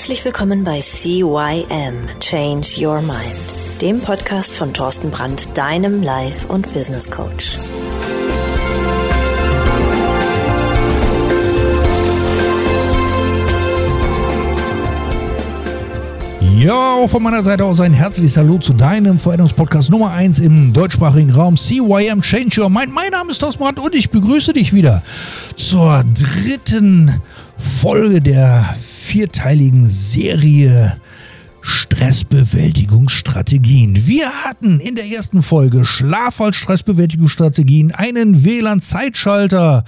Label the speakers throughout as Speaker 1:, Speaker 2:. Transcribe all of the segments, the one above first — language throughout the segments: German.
Speaker 1: Herzlich willkommen bei CYM Change Your Mind, dem Podcast von Thorsten Brandt, deinem Life- und Business Coach.
Speaker 2: Ja, auch von meiner Seite aus ein herzliches Hallo zu deinem Veränderungspodcast Nummer 1 im deutschsprachigen Raum CYM Change Your Mind. Mein Name ist Thorsten Brandt und ich begrüße dich wieder zur dritten Folge der vierteiligen Serie Stressbewältigungsstrategien. Wir hatten in der ersten Folge Schlaf als Stressbewältigungsstrategien, einen WLAN-Zeitschalter,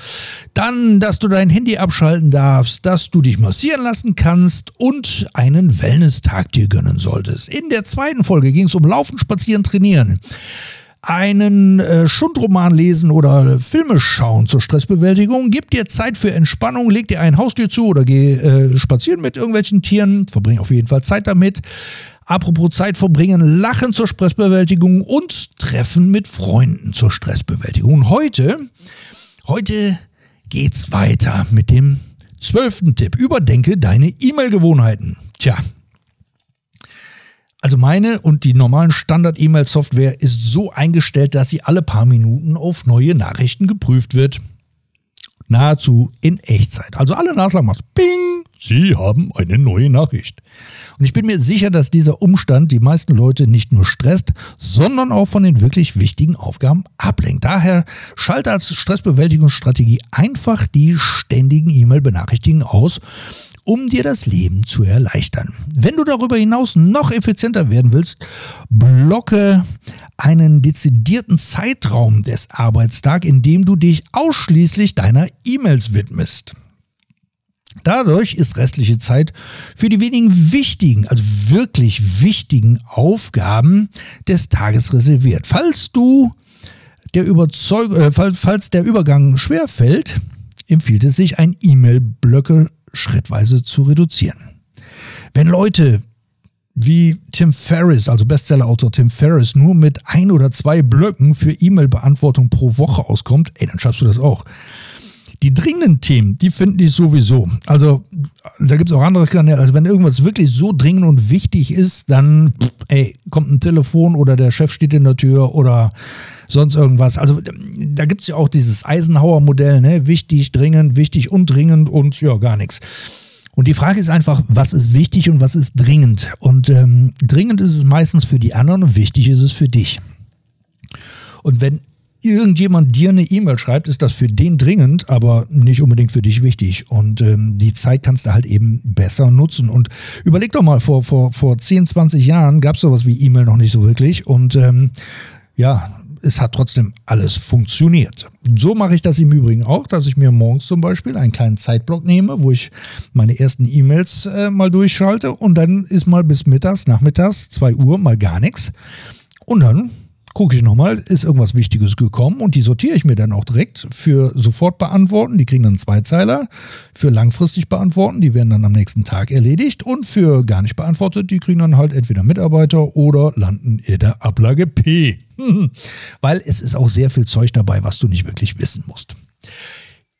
Speaker 2: dann, dass du dein Handy abschalten darfst, dass du dich massieren lassen kannst und einen Wellness-Tag dir gönnen solltest. In der zweiten Folge ging es um Laufen, Spazieren, Trainieren einen äh, Schundroman lesen oder Filme schauen zur Stressbewältigung. Gib dir Zeit für Entspannung, leg dir ein Haustier zu oder geh äh, spazieren mit irgendwelchen Tieren. Verbring auf jeden Fall Zeit damit. Apropos Zeit verbringen, Lachen zur Stressbewältigung und Treffen mit Freunden zur Stressbewältigung. heute, heute geht's weiter mit dem zwölften Tipp. Überdenke deine E-Mail-Gewohnheiten. Tja, also meine und die normalen Standard-E-Mail-Software ist so eingestellt, dass sie alle paar Minuten auf neue Nachrichten geprüft wird. Nahezu in Echtzeit. Also alle Naslang macht's Ping, Sie haben eine neue Nachricht. Und ich bin mir sicher, dass dieser Umstand die meisten Leute nicht nur stresst, sondern auch von den wirklich wichtigen Aufgaben ablenkt. Daher schalte als Stressbewältigungsstrategie einfach die ständigen E-Mail-Benachrichtigungen aus um dir das Leben zu erleichtern. Wenn du darüber hinaus noch effizienter werden willst, blocke einen dezidierten Zeitraum des Arbeitstags, in dem du dich ausschließlich deiner E-Mails widmest. Dadurch ist restliche Zeit für die wenigen wichtigen, also wirklich wichtigen Aufgaben des Tages reserviert. Falls du der Überzeug äh, falls der Übergang schwer fällt, empfiehlt es sich, ein E-Mail-Blöcke schrittweise zu reduzieren. Wenn Leute wie Tim Ferriss, also Bestsellerautor Tim Ferriss, nur mit ein oder zwei Blöcken für E-Mail-Beantwortung pro Woche auskommt, ey, dann schaffst du das auch. Die dringenden Themen, die finden die sowieso. Also, da gibt es auch andere Kanäle. Also, wenn irgendwas wirklich so dringend und wichtig ist, dann, pff, ey, kommt ein Telefon oder der Chef steht in der Tür oder sonst irgendwas. Also da gibt es ja auch dieses Eisenhower-Modell, ne? Wichtig, dringend, wichtig und dringend und ja, gar nichts. Und die Frage ist einfach, was ist wichtig und was ist dringend? Und ähm, dringend ist es meistens für die anderen und wichtig ist es für dich. Und wenn irgendjemand dir eine E-Mail schreibt, ist das für den dringend, aber nicht unbedingt für dich wichtig. Und ähm, die Zeit kannst du halt eben besser nutzen. Und überleg doch mal, vor, vor, vor 10, 20 Jahren gab es sowas wie E-Mail noch nicht so wirklich. Und ähm, ja, es hat trotzdem alles funktioniert. So mache ich das im Übrigen auch, dass ich mir morgens zum Beispiel einen kleinen Zeitblock nehme, wo ich meine ersten E-Mails äh, mal durchschalte und dann ist mal bis mittags, nachmittags, 2 Uhr mal gar nichts. Und dann gucke ich nochmal, ist irgendwas Wichtiges gekommen und die sortiere ich mir dann auch direkt für sofort beantworten. Die kriegen dann zwei Zeiler. Für langfristig beantworten, die werden dann am nächsten Tag erledigt. Und für gar nicht beantwortet, die kriegen dann halt entweder Mitarbeiter oder landen in der Ablage P. Weil es ist auch sehr viel Zeug dabei, was du nicht wirklich wissen musst.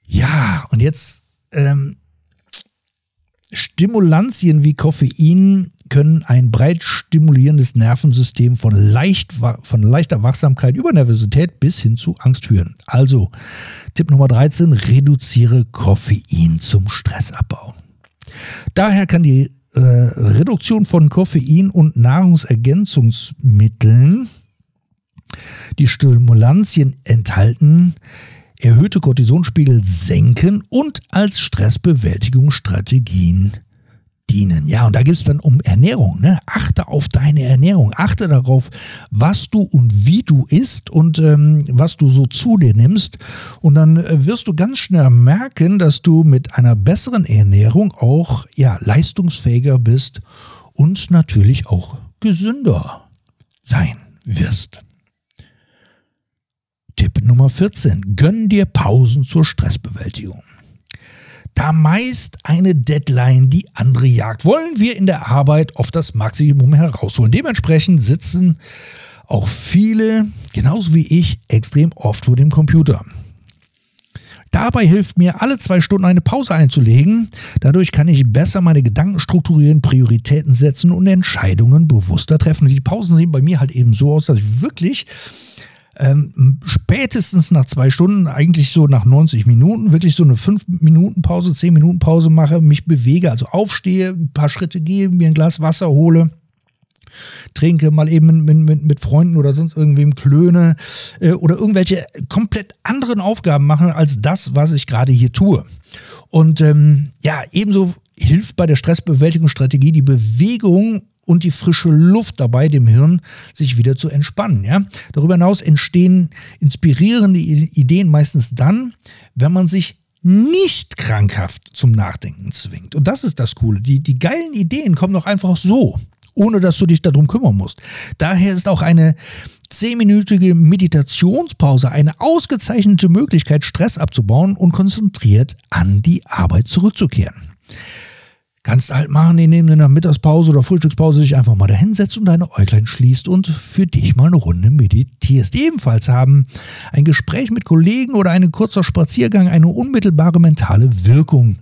Speaker 2: Ja, und jetzt ähm, Stimulantien wie Koffein können ein breit stimulierendes Nervensystem von, leicht, von leichter Wachsamkeit über Nervosität bis hin zu Angst führen. Also Tipp Nummer 13, reduziere Koffein zum Stressabbau. Daher kann die äh, Reduktion von Koffein und Nahrungsergänzungsmitteln, die Stimulantien enthalten, erhöhte Cortisonspiegel senken und als Stressbewältigungsstrategien dienen. Ja, und da geht es dann um Ernährung. Ne? Achte auf deine Ernährung. Achte darauf, was du und wie du isst und ähm, was du so zu dir nimmst. Und dann äh, wirst du ganz schnell merken, dass du mit einer besseren Ernährung auch ja, leistungsfähiger bist und natürlich auch gesünder sein wirst. Tipp Nummer 14. Gönn dir Pausen zur Stressbewältigung da meist eine Deadline die andere jagt, wollen wir in der Arbeit oft das Maximum herausholen. Dementsprechend sitzen auch viele, genauso wie ich, extrem oft vor dem Computer. Dabei hilft mir, alle zwei Stunden eine Pause einzulegen. Dadurch kann ich besser meine Gedanken strukturieren, Prioritäten setzen und Entscheidungen bewusster treffen. Und die Pausen sehen bei mir halt eben so aus, dass ich wirklich ähm, spätestens nach zwei Stunden, eigentlich so nach 90 Minuten, wirklich so eine 5-Minuten-Pause, 10-Minuten-Pause mache, mich bewege, also aufstehe, ein paar Schritte gehe, mir ein Glas Wasser hole trinke, mal eben mit, mit, mit Freunden oder sonst irgendwem klöne äh, oder irgendwelche komplett anderen Aufgaben machen als das, was ich gerade hier tue. Und ähm, ja, ebenso hilft bei der Stressbewältigungsstrategie die Bewegung und die frische Luft dabei, dem Hirn sich wieder zu entspannen. Ja? Darüber hinaus entstehen inspirierende Ideen meistens dann, wenn man sich nicht krankhaft zum Nachdenken zwingt. Und das ist das Coole. Die, die geilen Ideen kommen doch einfach so, ohne dass du dich darum kümmern musst. Daher ist auch eine zehnminütige Meditationspause eine ausgezeichnete Möglichkeit, Stress abzubauen und konzentriert an die Arbeit zurückzukehren. Kannst halt machen, indem du der Mittagspause oder Frühstückspause dich einfach mal dahinsetzt und deine Äuglein schließt und für dich mal eine Runde meditierst. Ebenfalls haben ein Gespräch mit Kollegen oder ein kurzer Spaziergang eine unmittelbare mentale Wirkung.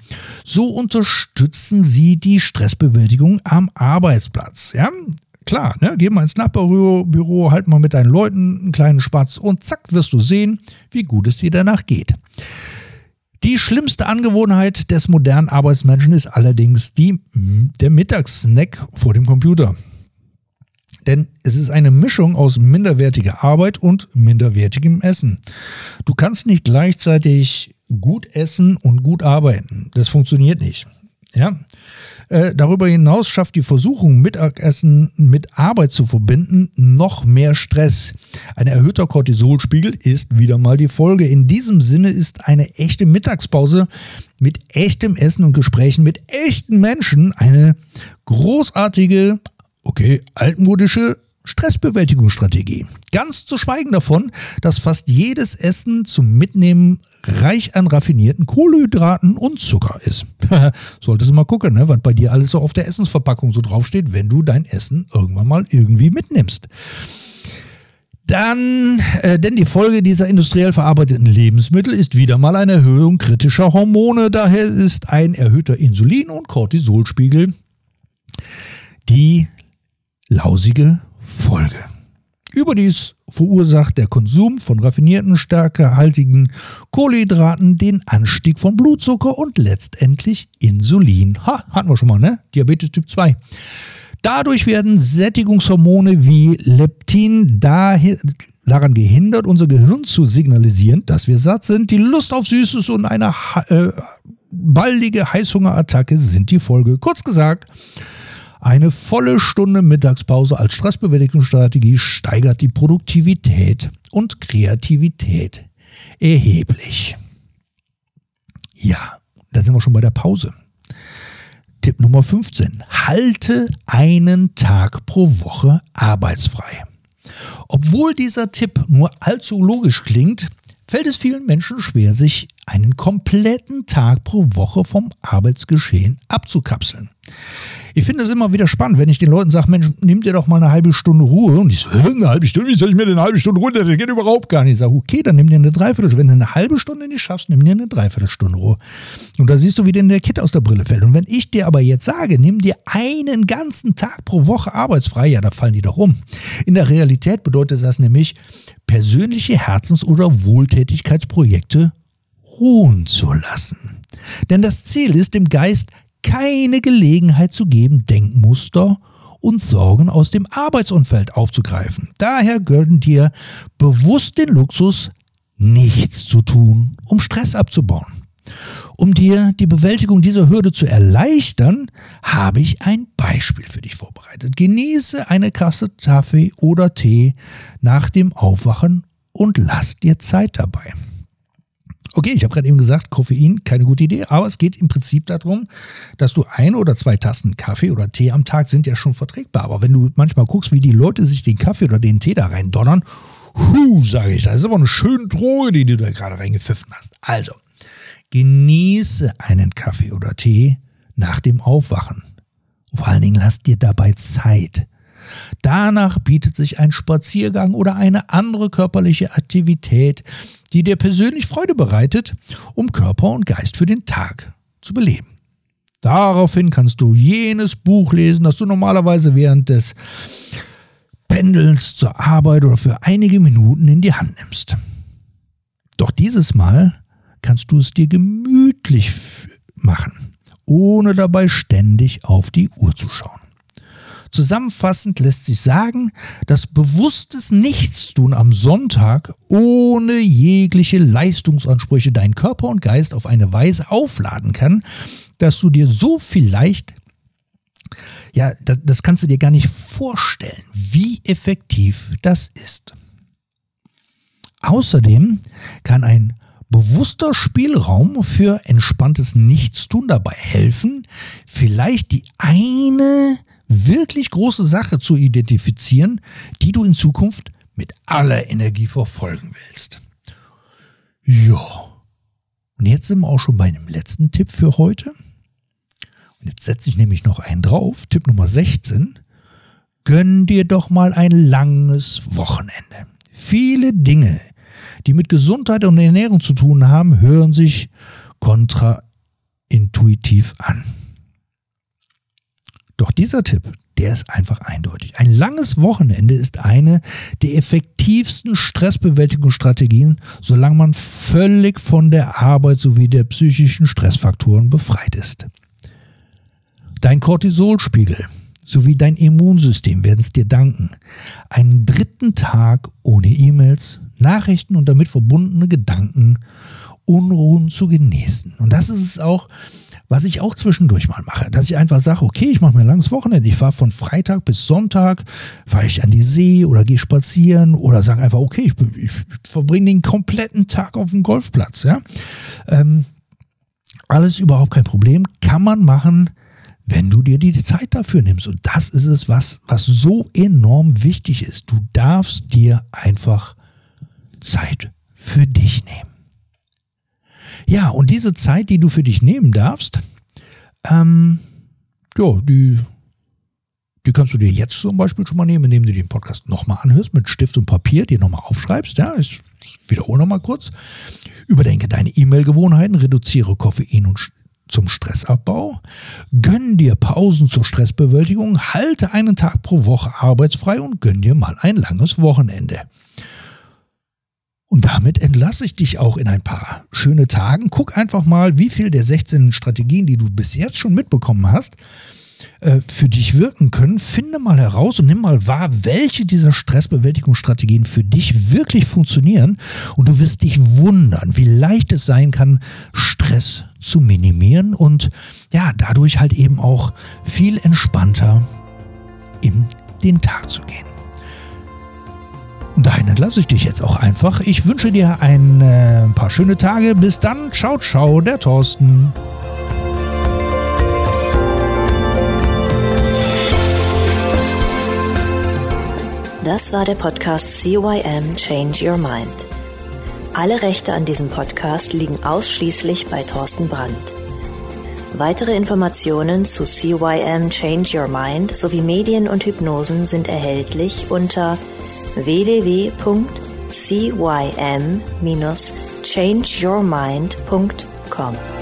Speaker 2: So unterstützen sie die Stressbewältigung am Arbeitsplatz. Ja? Klar, ne? geh mal ins Nachbarbüro, halt mal mit deinen Leuten einen kleinen Spatz und zack, wirst du sehen, wie gut es dir danach geht. Die schlimmste Angewohnheit des modernen Arbeitsmenschen ist allerdings die, der Mittagssnack vor dem Computer. Denn es ist eine Mischung aus minderwertiger Arbeit und minderwertigem Essen. Du kannst nicht gleichzeitig gut essen und gut arbeiten. Das funktioniert nicht. Ja? Äh, darüber hinaus schafft die Versuchung, Mittagessen mit Arbeit zu verbinden, noch mehr Stress. Ein erhöhter Cortisolspiegel ist wieder mal die Folge. In diesem Sinne ist eine echte Mittagspause mit echtem Essen und Gesprächen mit echten Menschen eine großartige, okay, altmodische Stressbewältigungsstrategie. Ganz zu schweigen davon, dass fast jedes Essen zum Mitnehmen reich an raffinierten Kohlenhydraten und Zucker ist. Solltest du mal gucken, ne, was bei dir alles so auf der Essensverpackung so draufsteht, wenn du dein Essen irgendwann mal irgendwie mitnimmst. Dann, äh, denn die Folge dieser industriell verarbeiteten Lebensmittel ist wieder mal eine Erhöhung kritischer Hormone. Daher ist ein erhöhter Insulin- und Cortisolspiegel die lausige Folge. Überdies verursacht der Konsum von raffinierten, stärkehaltigen Kohlenhydraten den Anstieg von Blutzucker und letztendlich Insulin. Ha, hatten wir schon mal, ne? Diabetes Typ 2. Dadurch werden Sättigungshormone wie Leptin daran gehindert, unser Gehirn zu signalisieren, dass wir satt sind. Die Lust auf Süßes und eine äh, baldige Heißhungerattacke sind die Folge. Kurz gesagt, eine volle Stunde Mittagspause als Stressbewältigungsstrategie steigert die Produktivität und Kreativität erheblich. Ja, da sind wir schon bei der Pause. Tipp Nummer 15. Halte einen Tag pro Woche arbeitsfrei. Obwohl dieser Tipp nur allzu logisch klingt, fällt es vielen Menschen schwer, sich einen kompletten Tag pro Woche vom Arbeitsgeschehen abzukapseln. Ich finde es immer wieder spannend, wenn ich den Leuten sage, Mensch, nimm dir doch mal eine halbe Stunde Ruhe. Und ich so, eine halbe Stunde, wie soll ich mir denn eine halbe Stunde runter? Das geht überhaupt gar nicht. Ich sage, okay, dann nimm dir eine Dreiviertelstunde. Wenn du eine halbe Stunde nicht schaffst, nimm dir eine Dreiviertelstunde Ruhe. Und da siehst du, wie dir der Kit aus der Brille fällt. Und wenn ich dir aber jetzt sage, nimm dir einen ganzen Tag pro Woche arbeitsfrei, ja, da fallen die doch um. In der Realität bedeutet das nämlich, persönliche Herzens- oder Wohltätigkeitsprojekte ruhen zu lassen. Denn das Ziel ist, dem Geist keine Gelegenheit zu geben, Denkmuster und Sorgen aus dem Arbeitsumfeld aufzugreifen. Daher gönn dir bewusst den Luxus, nichts zu tun, um Stress abzubauen. Um dir die Bewältigung dieser Hürde zu erleichtern, habe ich ein Beispiel für dich vorbereitet. Genieße eine Kasse Kaffee oder Tee nach dem Aufwachen und lass dir Zeit dabei. Okay, ich habe gerade eben gesagt, Koffein, keine gute Idee, aber es geht im Prinzip darum, dass du ein oder zwei Tassen Kaffee oder Tee am Tag sind ja schon verträgbar. Aber wenn du manchmal guckst, wie die Leute sich den Kaffee oder den Tee da rein donnern, hu, sage ich, das ist aber eine schöne Droge, die du da gerade reingepfiffen hast. Also, genieße einen Kaffee oder Tee nach dem Aufwachen. vor allen Dingen lass dir dabei Zeit. Danach bietet sich ein Spaziergang oder eine andere körperliche Aktivität, die dir persönlich Freude bereitet, um Körper und Geist für den Tag zu beleben. Daraufhin kannst du jenes Buch lesen, das du normalerweise während des Pendelns zur Arbeit oder für einige Minuten in die Hand nimmst. Doch dieses Mal kannst du es dir gemütlich machen, ohne dabei ständig auf die Uhr zu schauen. Zusammenfassend lässt sich sagen, dass bewusstes Nichtstun am Sonntag ohne jegliche Leistungsansprüche deinen Körper und Geist auf eine Weise aufladen kann, dass du dir so vielleicht, ja, das, das kannst du dir gar nicht vorstellen, wie effektiv das ist. Außerdem kann ein bewusster Spielraum für entspanntes Nichtstun dabei helfen, vielleicht die eine wirklich große Sache zu identifizieren, die du in Zukunft mit aller Energie verfolgen willst. Ja. Und jetzt sind wir auch schon bei einem letzten Tipp für heute. Und jetzt setze ich nämlich noch einen drauf. Tipp Nummer 16. Gönn dir doch mal ein langes Wochenende. Viele Dinge, die mit Gesundheit und Ernährung zu tun haben, hören sich kontraintuitiv an. Doch dieser Tipp, der ist einfach eindeutig. Ein langes Wochenende ist eine der effektivsten Stressbewältigungsstrategien, solange man völlig von der Arbeit sowie der psychischen Stressfaktoren befreit ist. Dein Cortisolspiegel sowie dein Immunsystem werden es dir danken. Einen dritten Tag ohne E-Mails, Nachrichten und damit verbundene Gedanken, Unruhen zu genießen. Und das ist es auch, was ich auch zwischendurch mal mache, dass ich einfach sage, okay, ich mache mir ein langes Wochenende. Ich fahre von Freitag bis Sonntag, fahre ich an die See oder gehe spazieren oder sage einfach, okay, ich, ich verbringe den kompletten Tag auf dem Golfplatz. Ja? Ähm, alles überhaupt kein Problem, kann man machen, wenn du dir die Zeit dafür nimmst. Und das ist es, was, was so enorm wichtig ist. Du darfst dir einfach Zeit für dich nehmen. Ja, und diese Zeit, die du für dich nehmen darfst, ähm, ja, die, die kannst du dir jetzt zum Beispiel schon mal nehmen, indem du den Podcast nochmal anhörst, mit Stift und Papier, dir nochmal aufschreibst. Ja, ich wiederhole nochmal kurz. Überdenke deine E-Mail-Gewohnheiten, reduziere Koffein und zum Stressabbau, gönn dir Pausen zur Stressbewältigung, halte einen Tag pro Woche arbeitsfrei und gönn dir mal ein langes Wochenende. Und damit entlasse ich dich auch in ein paar schöne Tagen. Guck einfach mal, wie viel der 16 Strategien, die du bis jetzt schon mitbekommen hast, äh, für dich wirken können. Finde mal heraus und nimm mal wahr, welche dieser Stressbewältigungsstrategien für dich wirklich funktionieren. Und du wirst dich wundern, wie leicht es sein kann, Stress zu minimieren und ja, dadurch halt eben auch viel entspannter in den Tag zu gehen. Dahin entlasse ich dich jetzt auch einfach. Ich wünsche dir ein äh, paar schöne Tage. Bis dann. Ciao, ciao, der Thorsten.
Speaker 1: Das war der Podcast CYM Change Your Mind. Alle Rechte an diesem Podcast liegen ausschließlich bei Thorsten Brandt. Weitere Informationen zu CYM Change Your Mind sowie Medien und Hypnosen sind erhältlich unter www.cym-changeyourmind.com.